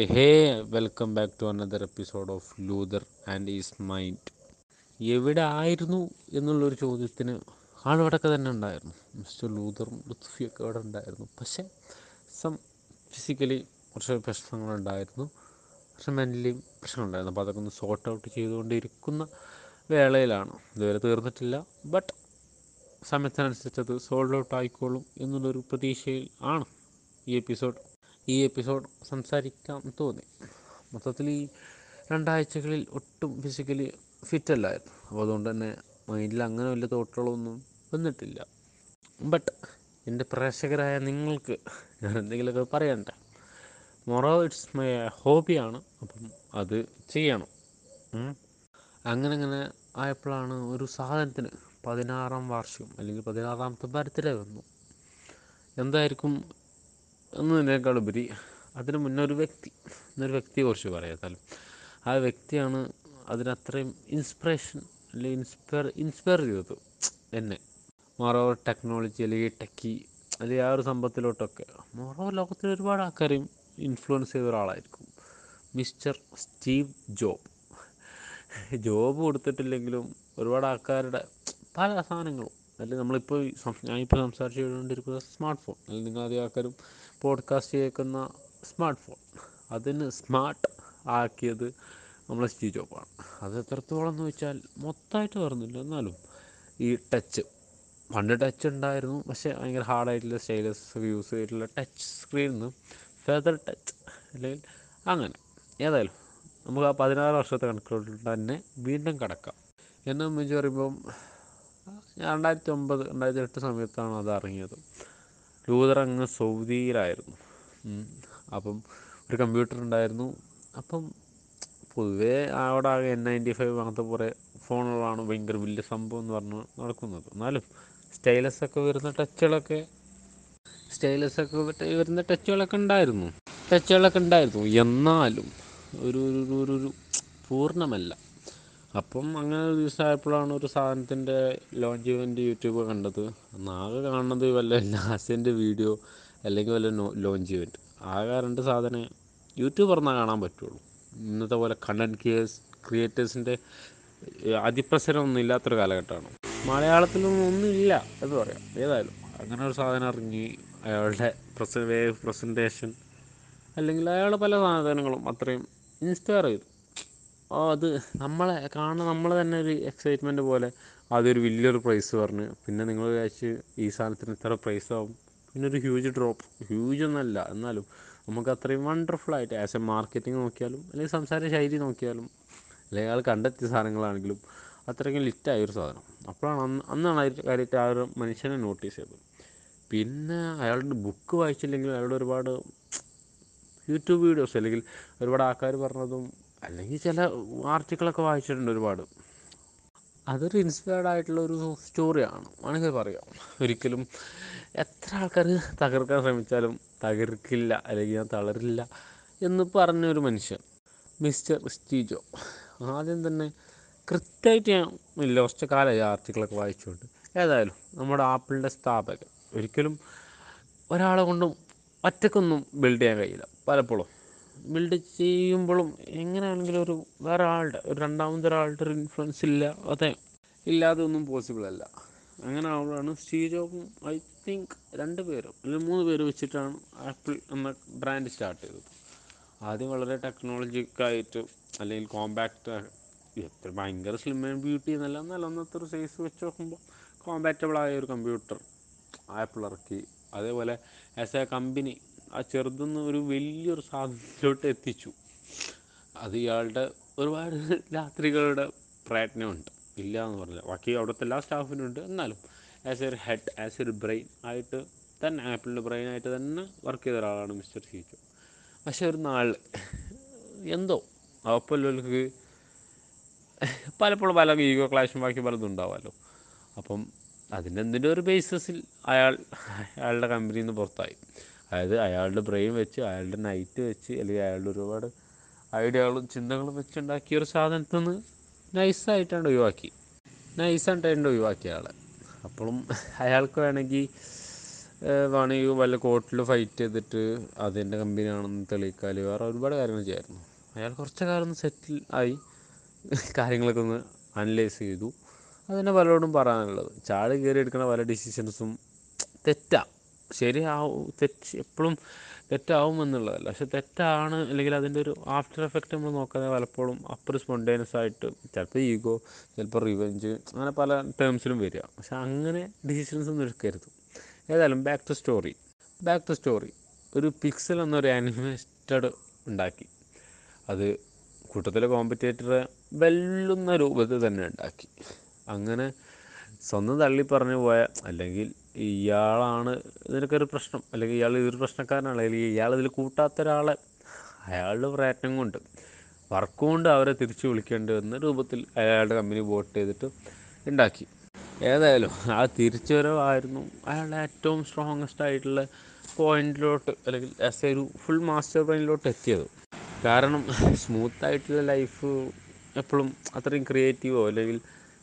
Hey, hey welcome back to another episode of Luther and his Mind. എവിടെ ആയിരുന്നു എന്നുള്ളൊരു ചോദ്യത്തിന് ആളവിടൊക്കെ തന്നെ ഉണ്ടായിരുന്നു. മിസ്റ്റർ ലൂതറും ലുത്ഫിയൊക്കെ അവിടെ ഉണ്ടായിരുന്നു. പക്ഷേ സം ഫിസിക്കലി കുറച്ച് പ്രശ്നങ്ങളുണ്ടായിരുന്നു. പക്ഷേ മെന്റലി പ്രശ്നങ്ങളുണ്ടായിരുന്നു. അപ്പോൾ അതൊക്കെ ഒന്ന് സോർട്ട് ഔട്ട് ചെയ്തുകൊണ്ടിരിക്കുന്ന വേളയിലാണ്. ഇതുവരെ തീർന്നിട്ടില്ല. ബട്ട് സമയത്തിനനുസരിച്ച് അത് സോൾഡ് ഔട്ട് ആയിക്കോളും എന്നുള്ളൊരു പ്രതീക്ഷയിൽ ആണ് ഈ എപ്പിസോഡ് ഈ എപ്പിസോഡ് സംസാരിക്കാൻ തോന്നി. മൊത്തത്തിൽ ഈ രണ്ടാഴ്ചകളിൽ ഒട്ടും ഫിസിക്കലി ഫിറ്റ് അല്ലായിരുന്നു. അപ്പോൾ അതുകൊണ്ട് തന്നെ മൈൻഡിൽ അങ്ങനെ വലിയ തോട്ടുകളൊന്നും വന്നിട്ടില്ല. ബട്ട് എന്റെ പ്രേക്ഷകരായ നിങ്ങൾക്ക് ഞാൻ എന്തെങ്കിലുമൊക്കെ പറയണ്ടേ? മൊറോ ഇറ്റ്സ് മൈ ഹോബിയാണ് അപ്പം അത് ചെയ്യണം. അങ്ങനെ അങ്ങനെ ആയപ്പോഴാണ് ഒരു സാധനത്തിന് പതിനാറാം വാർഷികം അല്ലെങ്കിൽ പതിനാറാമത്തെ ബർത്ത്ഡേ വന്നു. എന്തായിരിക്കും എന്നതിനേക്കാളുപരി അതിന് മുന്നേ ഒരു വ്യക്തി എന്നൊരു വ്യക്തിയെക്കുറിച്ച് പറയാത്താൽ ആ വ്യക്തിയാണ് അതിനത്രയും ഇൻസ്പിറേഷൻ അല്ലെങ്കിൽ ഇൻസ്പയർ ഇൻസ്പയർ ചെയ്തത് എന്നെ. മോറോവർ ടെക്നോളജി അല്ലെങ്കിൽ ടെക്കി അല്ലെങ്കിൽ ആ ഒരു സംഭവത്തിലോട്ടൊക്കെ. മോറോവർ ലോകത്തിൽ ഒരുപാട് ആൾക്കാരെയും ഇൻഫ്ലുവൻസ് ചെയ്ത ഒരാളായിരിക്കും മിസ്റ്റർ സ്റ്റീവ് ജോബ് ജോബ് കൊടുത്തിട്ടില്ലെങ്കിലും ഒരുപാട് ആൾക്കാരുടെ പല സാധനങ്ങളും അല്ലെങ്കിൽ നമ്മളിപ്പോൾ ഞാനിപ്പോൾ സംസാരിച്ച് കൊണ്ടിരിക്കുന്നത് സ്മാർട്ട് ഫോൺ അല്ലെങ്കിൽ നിങ്ങൾ ആൾക്കാരും പോഡ്കാസ്റ്റ് കേൾക്കുന്ന സ്മാർട്ട് ഫോൺ അതിന് സ്മാർട്ട് ആക്കിയത് നമ്മളെ സ്റ്റീവ് ജോബാണ്. അത് എത്രത്തോളം എന്ന് വെച്ചാൽ മൊത്തമായിട്ട് പറഞ്ഞില്ല എന്നാലും ഈ ടച്ച്. പണ്ട് ടച്ച് ഉണ്ടായിരുന്നു. പക്ഷേ ഭയങ്കര ഹാർഡായിട്ടുള്ള സ്റ്റൈലസ് യൂസ് ചെയ്തിട്ടുള്ള ടച്ച് സ്ക്രീനിൽ നിന്ന് ഫെദർ ടച്ച് അല്ലെങ്കിൽ അങ്ങനെ. ഏതായാലും നമുക്ക് ആ പതിനാറ് വർഷത്തെ കണക്കുകളിൽ തന്നെ വീണ്ടും കിടക്കാം. എന്നെ സംബന്ധിച്ച് പറയുമ്പം രണ്ടായിരത്തി ഒമ്പത് രണ്ടായിരത്തി എട്ട് സമയത്താണ് അത് ഇറങ്ങിയത്. ലൂതർ അങ്ങ് സൗദിയിലായിരുന്നു അപ്പം ഒരു കമ്പ്യൂട്ടർ ഉണ്ടായിരുന്നു. അപ്പം പൊതുവേ അവിടെ ആകെ എൻ നയന്റി ഫൈവ് അങ്ങനത്തെ കുറേ ഫോണുകളാണ് ഭയങ്കര വലിയ സംഭവം എന്ന് പറഞ്ഞ് നടക്കുന്നത്. എന്നാലും സ്റ്റൈലസൊക്കെ വരുന്ന ടച്ചുകളൊക്കെ സ്റ്റൈലസൊക്കെ വരുന്ന ടച്ചുകളൊക്കെ ഉണ്ടായിരുന്നു. ടച്ചുകളൊക്കെ ഉണ്ടായിരുന്നു. എന്നാലും ഒരു ഒരു ഒരു- പൂർണമല്ല. അപ്പം അങ്ങനെ ഒരു ദിവസമായപ്പോഴാണ് ഒരു സാധനത്തിന്റെ ലോഞ്ച് ഇവന്റ് യൂട്യൂബ് കണ്ടത്. നാളെ കാണുന്നത് വല്ല നാസിന്റെ വീഡിയോ അല്ലെങ്കിൽ വല്ല ലോഞ്ച് ഇവന്റ് ആകെ രണ്ട് സാധനം യൂട്യൂബ് പറഞ്ഞാൽ കാണാൻ പറ്റുള്ളൂ. ഇന്നത്തെ പോലെ കണ്ടന്റ് ക്രിയേഴ്സ് ക്രിയേറ്റേഴ്സിന്റെ അതിപ്രസരം ഒന്നും ഇല്ലാത്തൊരു കാലഘട്ടമാണ്. മലയാളത്തിലൊന്നും ഒന്നുമില്ല എന്ന് പറയാം. ഏതായാലും അങ്ങനെ ഒരു സാധനം ഇറങ്ങി അയാളുടെ പ്രസ പ്രസന്റേഷൻ അല്ലെങ്കിൽ അയാളുടെ പല സാധനങ്ങളും അത്രയും ഇൻസ്പയർ ചെയ്തു. അത് നമ്മളെ കാണുന്ന നമ്മൾ തന്നെ ഒരു എക്സൈറ്റ്മെന്റ് പോലെ. അതൊരു വലിയൊരു പ്രൈസ് പറഞ്ഞ്. പിന്നെ നിങ്ങൾ വിചാരിച്ച് ഈ സാധനത്തിന് ഇത്ര പ്രൈസ് ആവും. പിന്നെ ഒരു ഹ്യൂജ് ഡ്രോപ്പ് ഹ്യൂജ് ഒന്നല്ല. എന്നാലും നമുക്ക് അത്രയും വണ്ടർഫുൾ ആയിട്ട് ആസ് എ മാർക്കറ്റിംഗ് നോക്കിയാലും അല്ലെങ്കിൽ സംസാര ശൈലി നോക്കിയാലും അല്ലെങ്കിൽ അയാൾ കണ്ടെത്തിയ സാധനങ്ങളാണെങ്കിലും അത്രയ്ക്കും ലിറ്റായ ഒരു സാധനം. അപ്പോഴാണ് അന്ന് അന്നാണ് അതിന്റെ കാര്യത്തിൽ ആ ഒരു മനുഷ്യനെ നോട്ടീസ് ചെയ്തത്. പിന്നെ അയാളുടെ ബുക്ക് വായിച്ചില്ലെങ്കിൽ അയാളുടെ ഒരുപാട് യൂട്യൂബ് വീഡിയോസ് അല്ലെങ്കിൽ ഒരുപാട് ആൾക്കാർ പറഞ്ഞതും അല്ലെങ്കിൽ ചില ആർട്ടിക്കിളൊക്കെ വായിച്ചിട്ടുണ്ട് ഒരുപാട്. അതൊരു ഇൻസ്പയർഡ് ആയിട്ടുള്ള ഒരു സ്റ്റോറിയാണ് വേണമെങ്കിൽ പറയാം. ഒരിക്കലും എത്ര ആൾക്കാർ തകർക്കാൻ ശ്രമിച്ചാലും തകർക്കില്ല അല്ലെങ്കിൽ ഞാൻ തളരില്ല എന്ന് പറഞ്ഞൊരു മനുഷ്യൻ മിസ്റ്റർ സ്റ്റീജോ. ആദ്യം തന്നെ കൃത്യമായിട്ട് ഞാൻ കുറച്ച് കാലമായി ആർട്ടിക്കിളൊക്കെ വായിച്ചുകൊണ്ട്. ഏതായാലും നമ്മുടെ ആപ്പിളിന്റെ സ്ഥാപകൻ. ഒരിക്കലും ഒരാളെ കൊണ്ടും ഒറ്റക്കൊന്നും ബിൽഡ് ചെയ്യാൻ കഴിയില്ല. പലപ്പോഴും ബിൽഡ് ചെയ്യുമ്പോഴും എങ്ങനെയാണെങ്കിലും ഒരു വേറെ ആളുടെ ഒരു രണ്ടാമതൊരാളുടെ ഒരു ഇൻഫ്ലുവൻസ് ഇല്ല അതെ. ഇല്ലാതെ ഒന്നും പോസിബിൾ അല്ല. അങ്ങനെ ആവുമ്പോഴാണ് സ്റ്റീവ് ജോബും ഐ തിങ്ക് രണ്ട് പേരും അല്ലെങ്കിൽ മൂന്ന് പേര് വെച്ചിട്ടാണ് ആപ്പിൾ എന്ന ബ്രാൻഡ് സ്റ്റാർട്ട് ചെയ്തത്. ആദ്യം വളരെ ടെക്നോളജിക്കായിട്ട് അല്ലെങ്കിൽ കോമ്പാക്റ്റ് എത്ര ഭയങ്കര സ്ലിം ആൻഡ് ബ്യൂട്ടി എന്നല്ല എന്നാൽ അന്നത്തെ ഒരു സൈസ് വെച്ച് നോക്കുമ്പോൾ കോമ്പാറ്റബിൾ ആയ ഒരു കമ്പ്യൂട്ടർ ആപ്പിൾ ഇറക്കി. അതേപോലെ ആസ് എ കമ്പനി ആ ചെറുതെന്ന് ഒരു വലിയൊരു സാധനത്തിലോട്ട് എത്തിച്ചു. അത് ഇയാളുടെ ഒരുപാട് രാത്രികളുടെ പ്രയത്നമുണ്ട്. ഇല്ല എന്ന് പറഞ്ഞില്ല. ബാക്കി അവിടുത്തെ എല്ലാ സ്റ്റാഫിനും ഉണ്ട്. എന്നാലും as a head as a brain ആയിട്ട് തന്നെ ആപ്പിളിന്റെ ബ്രെയിൻ ആയിട്ട് തന്നെ വർക്ക് ചെയ്ത ഒരാളാണ് മിസ്റ്റർ സീജു പക്ഷെ ഒരു നാൾ എന്തോ അപ്പോൾക്ക് പലപ്പോഴും പല ഈഗോ ക്ലാഷും ബാക്കി പലതും ഉണ്ടാവുമല്ലോ അപ്പം അതിന്റെ എന്തിന്റെ ഒരു ബേസിസിൽ അയാൾ അയാളുടെ കമ്പനിയിൽ നിന്ന് പുറത്തായി. അതായത് അയാളുടെ ബ്രെയിൻ വെച്ച് അയാളുടെ നൈറ്റ് വെച്ച് അല്ലെങ്കിൽ അയാളുടെ ഒരുപാട് ഐഡിയകളും ചിന്തകളും വെച്ചുണ്ടാക്കിയ ഒരു സാധനത്തിൽ നിന്ന് നൈസായിട്ടാണ് ഒഴിവാക്കി. നൈസായിട്ടാണ് ഒഴിവാക്കിയ ആൾ അപ്പോഴും അയാൾക്ക് വേണമെങ്കിൽ വേണമെങ്കിൽ വല്ല കോർട്ടിൽ ഫൈറ്റ് ചെയ്തിട്ട് അതിന്റെ കമ്പനിയാണെന്ന് തെളിയിക്കാൽ വേറെ ഒരുപാട് കാര്യങ്ങൾ ചെയ്യായിരുന്നു. അയാൾ കുറച്ച് കാലം ഒന്ന് സെറ്റിൽ ആയി. കാര്യങ്ങളൊക്കെ ഒന്ന് അനലൈസ് ചെയ്തു. അതിനെ പലരോടും പറയാനുള്ളത്. ചാടി കയറി എടുക്കുന്ന പല ഡിസിഷൻസും തെറ്റാ. ശരിയാവും തെറ്റ് എപ്പോഴും തെറ്റാവും എന്നുള്ളതല്ല പക്ഷെ തെറ്റാണ് അല്ലെങ്കിൽ അതിന്റെ ഒരു ആഫ്റ്റർ എഫക്റ്റ് നമ്മൾ നോക്കാതെ പലപ്പോഴും അപ്പർ സ്പോണ്ടേനിയസ് ആയിട്ട് ചിലപ്പോൾ ഈഗോ ചിലപ്പോൾ റിവെഞ്ച് അങ്ങനെ പല ടേംസിലും വരിക. പക്ഷെ അങ്ങനെ ഡിസിഷൻസ് ഒന്നും എടുക്കരുത്. ഏതായാലും back to story back to story ഒരു പിക്സൽ എന്നൊരു ആനിമേറ്റഡ് ഉണ്ടാക്കി. അത് കൂട്ടത്തിലെ കോമ്പറ്റേറ്ററെ വെല്ലുന്ന രൂപത്തിൽ തന്നെ ഉണ്ടാക്കി. അങ്ങനെ സ്വന്തം തള്ളി പറഞ്ഞു പോയ അല്ലെങ്കിൽ ഇയാളാണ് ഇതിനൊക്കെ ഒരു പ്രശ്നം. അല്ലെങ്കിൽ ഇയാൾ ഇതൊരു പ്രശ്നക്കാരനാണ്. അല്ലെങ്കിൽ ഇയാൾ ഇതിൽ കൂട്ടാത്ത ഒരാളെ അയാളുടെ പ്രയത്നം കൊണ്ട് വർക്ക് കൊണ്ട് അവരെ തിരിച്ചു വിളിക്കേണ്ടി വന്ന രൂപത്തിൽ അയാളുടെ കമ്പനി വോട്ട് ചെയ്തിട്ട് ഉണ്ടാക്കി ഏതായാലും ആ തിരിച്ചുവരവായിരുന്നു അയാളുടെ ഏറ്റവും സ്ട്രോങ്ങസ്റ്റ് ആയിട്ടുള്ള പോയിന്റിലോട്ട് അല്ലെങ്കിൽ ആസ് എ ഒരു ഫുൾ മാസ്റ്റർ ബ്രെയിനിലോട്ട് എത്തിയത്. കാരണം സ്മൂത്ത് ആയിട്ടുള്ള ലൈഫ് എപ്പോഴും അത്രയും ക്രിയേറ്റീവോ അല്ലെങ്കിൽ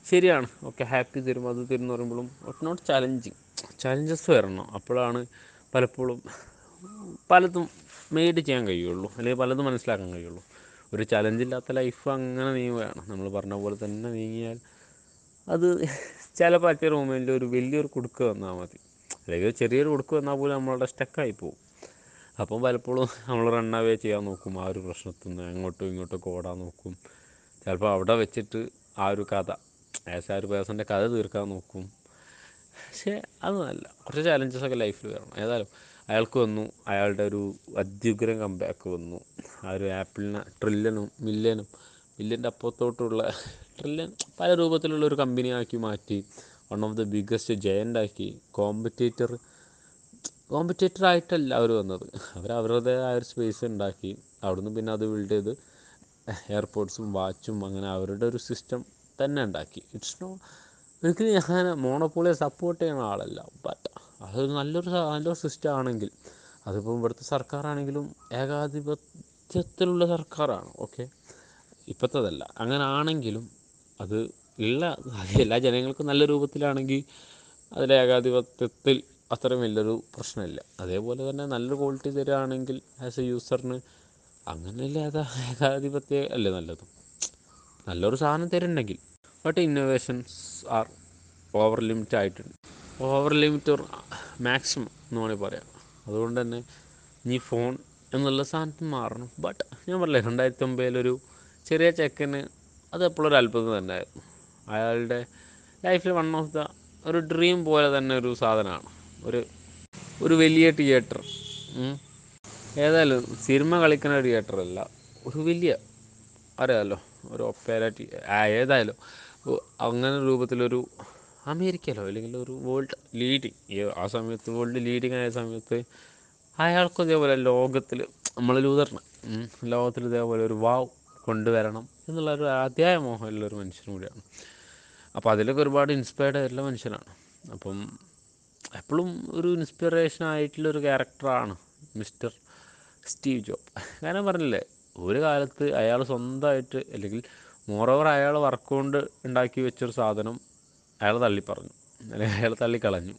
ശരിയാണ്. ഓക്കെ ഹാപ്പി തരും. അത് തരും എന്ന് പറയുമ്പോഴും ഇറ്റ് നോട്ട് ചലഞ്ചിങ് ചലഞ്ചസ് വരണം. അപ്പോഴാണ് പലപ്പോഴും പലതും മെയ്ഡ് ചെയ്യാൻ കഴിയുള്ളൂ. അല്ലെങ്കിൽ പലതും മനസ്സിലാക്കാൻ കഴിയുള്ളൂ. ഒരു ചലഞ്ചില്ലാത്ത ലൈഫ് അങ്ങനെ നീങ്ങുകയാണ്. നമ്മൾ പറഞ്ഞ പോലെ തന്നെ നീങ്ങിയാൽ അത് ചില പറ്റിയ റൂമിൽ ഒരു വലിയൊരു കുടുക്ക് വന്നാൽ മതി. അല്ലെങ്കിൽ ചെറിയൊരു കുടുക്ക് വന്നാൽ പോലും നമ്മളുടെ സ്റ്റക്കായി പോകും. അപ്പം പലപ്പോഴും നമ്മൾ റൺ അവേ ചെയ്യാൻ നോക്കും. ആ ഒരു പ്രശ്നത്തിൽ നിന്ന് അങ്ങോട്ടും ഇങ്ങോട്ടും ഓടാൻ നോക്കും. ചിലപ്പോൾ അവിടെ വെച്ചിട്ട് ആ ഒരു കഥ ആസ് ആ ഒരു പേഴ്സന്റെ കഥ തീർക്കാൻ നോക്കും. പക്ഷേ അതൊന്നല്ല കുറച്ച് ചാലഞ്ചസ് ഒക്കെ ലൈഫിൽ വരണം. ഏതായാലും അയാൾക്ക് വന്നു. അയാളുടെ ഒരു അത്യുഗ്രം കമ്പാക്ക് വന്നു. ആ ഒരു ആപ്പിളിന് ട്രില്യനും മില്യനും മില്യന്റെ അപ്പുറത്തോട്ടുള്ള ട്രില്യൻ പല രൂപത്തിലുള്ള ഒരു കമ്പനി ആക്കി മാറ്റി one of the biggest giant ആക്കി. കോമ്പറ്റേറ്റർ കോമ്പറ്റേറ്റർ ആയിട്ടല്ല അവർ വന്നത്. അവർ അവരുടേതായ ഒരു സ്പേസ് ഉണ്ടാക്കി. അവിടുന്ന് പിന്നെ അത് ബിൽഡ് ചെയ്ത് എയർപോർട്ട്സും വാച്ചും അങ്ങനെ അവരുടെ ഒരു സിസ്റ്റം തന്നെ ഉണ്ടാക്കി. ഇറ്റ്സ് നോ ഒരിക്കലും ഞാൻ മോണോപോളിയെ സപ്പോർട്ട് ചെയ്യുന്ന ആളല്ല. ബട്ട് അതൊരു നല്ലൊരു നല്ലൊരു സിസ്റ്റം ആണെങ്കിൽ. അതിപ്പോൾ ഇവിടുത്തെ സർക്കാരാണെങ്കിലും ഏകാധിപത്യത്തിലുള്ള സർക്കാരാണ് ഓക്കെ ഇപ്പോഴത്തതല്ല അങ്ങനെ ആണെങ്കിലും അത് ഉള്ള എല്ലാ ജനങ്ങൾക്കും നല്ല രൂപത്തിലാണെങ്കിൽ അതിൽ ഏകാധിപത്യത്തിൽ അത്രയും വലിയൊരു പ്രശ്നമില്ല. അതേപോലെ തന്നെ നല്ലൊരു ക്വാളിറ്റി തരികയാണെങ്കിൽ ആസ് എ യൂസറിന് അങ്ങനെയല്ലേ അത് ഏകാധിപത്യം അല്ലേ നല്ലത്. നല്ലൊരു സാധനം തരുന്നുണ്ടെങ്കിൽ but innovations are over limit ആയിട്ടുണ്ട്? ഓവർ ലിമിറ്റ് മാക്സിമം എന്ന് വേണമെങ്കിൽ പറയാം. അതുകൊണ്ട് തന്നെ ഇനി ഫോൺ എന്നുള്ള സാധനത്തിന് മാറണം. ബട്ട് ഞാൻ പറഞ്ഞില്ലേ രണ്ടായിരത്തി ഒമ്പതിലൊരു ചെറിയ ചെക്കന് അത് എപ്പോഴും ഒരു അത്ഭുതം തന്നെയായിരുന്നു. അയാളുടെ ലൈഫിൽ വൺ ഓഫ് ദ ഒരു ഡ്രീം പോലെ തന്നെ ഒരു സാധനമാണ്. ഒരു ഒരു വലിയ തിയേറ്റർ ഏതായാലും സിനിമ കളിക്കുന്ന തിയേറ്ററല്ല ഒരു വലിയ അറിയാമല്ലോ ഒരു ഒപ്പേരാറ്റി ഏതായാലും. അങ്ങനെ രൂപത്തിലൊരു അമേരിക്കയിലോ അല്ലെങ്കിൽ ഒരു വേൾഡ് ലീഡിങ് ഈ ആ സമയത്ത് വേൾഡ് ലീഡിങ് ആയ സമയത്ത് അയാൾക്കും ഇതേപോലെ ലോകത്തിൽ നമ്മൾ ലൂതറിന് ലോകത്തിൽ ഇതേപോലെ ഒരു വാവ് കൊണ്ടുവരണം എന്നുള്ള ഒരു അതിയായ മോഹമുള്ള ഒരു മനുഷ്യനും കൂടിയാണ്. അപ്പോൾ അതിലൊക്കെ ഒരുപാട് ഇൻസ്പയർഡ് ആയിട്ടുള്ള മനുഷ്യനാണ്. അപ്പം എപ്പോഴും ഒരു ഇൻസ്പിറേഷൻ ആയിട്ടുള്ള ഒരു ക്യാരക്ടറാണ് മിസ്റ്റർ സ്റ്റീവ് ജോബ്. കാരണം പറഞ്ഞില്ലേ ഒരു കാലത്ത് അയാൾ സ്വന്തമായിട്ട് അല്ലെങ്കിൽ മോറോവർ അയാൾ വർക്ക് കൊണ്ട് ഉണ്ടാക്കി വെച്ചൊരു സാധനം അയാൾ തള്ളിപ്പറഞ്ഞു. അല്ലെങ്കിൽ അയാൾ തള്ളിക്കളഞ്ഞു.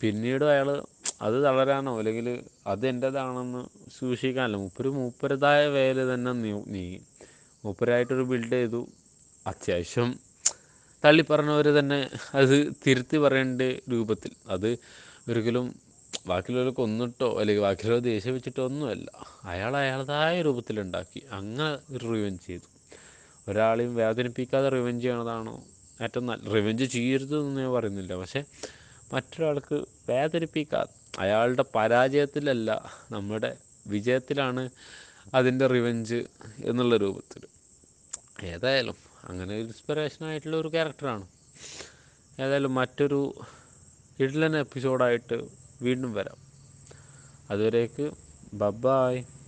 പിന്നീട് അയാൾ അത് തളരാനോ അല്ലെങ്കിൽ അത് എന്റേതാണെന്ന് സൂക്ഷിക്കാനല്ല. മൂപ്പര് മൂപ്പരതായ വേല തന്നെ നീ- നീങ്ങി മൂപ്പരായിട്ടൊരു ബിൽഡ് ചെയ്തു. അത്യാവശ്യം തള്ളിപ്പറഞ്ഞവർ തന്നെ അത് തിരുത്തി പറയേണ്ട രൂപത്തിൽ. അത് ഒരിക്കലും ബാക്കിയുള്ളവർ കൊന്നിട്ടോ അല്ലെങ്കിൽ ബാക്കിയുള്ളവർ ദേഷ്യം വെച്ചിട്ടോ ഒന്നുമല്ല. അയാൾ അയാളതായ രൂപത്തിലുണ്ടാക്കി. അങ്ങനെ റിവെഞ്ച് ചെയ്തു. ഒരാളെയും വേദനിപ്പിക്കാതെ റിവെഞ്ച് ചെയ്യണതാണോ? ഏറ്റവും നല്ല റിവെഞ്ച് ചെയ്യരുത് എന്ന് ഞാൻ പറയുന്നില്ല. പക്ഷേ മറ്റൊരാൾക്ക് വേദനിപ്പിക്കാതെ അയാളുടെ പരാജയത്തിലല്ല നമ്മുടെ വിജയത്തിലാണ് അതിന്റെ റിവെഞ്ച് എന്നുള്ള രൂപത്തിൽ. ഏതായാലും അങ്ങനെ ഒരു ഇൻസ്പിറേഷൻ ആയിട്ടുള്ള ഒരു ക്യാരക്ടറാണ് ഏതായാലും മറ്റൊരു ഇഡ്ലൻ എപ്പിസോഡായിട്ട് വീണ്ടും വരാം. അതുവരേക്ക് ബബായ്.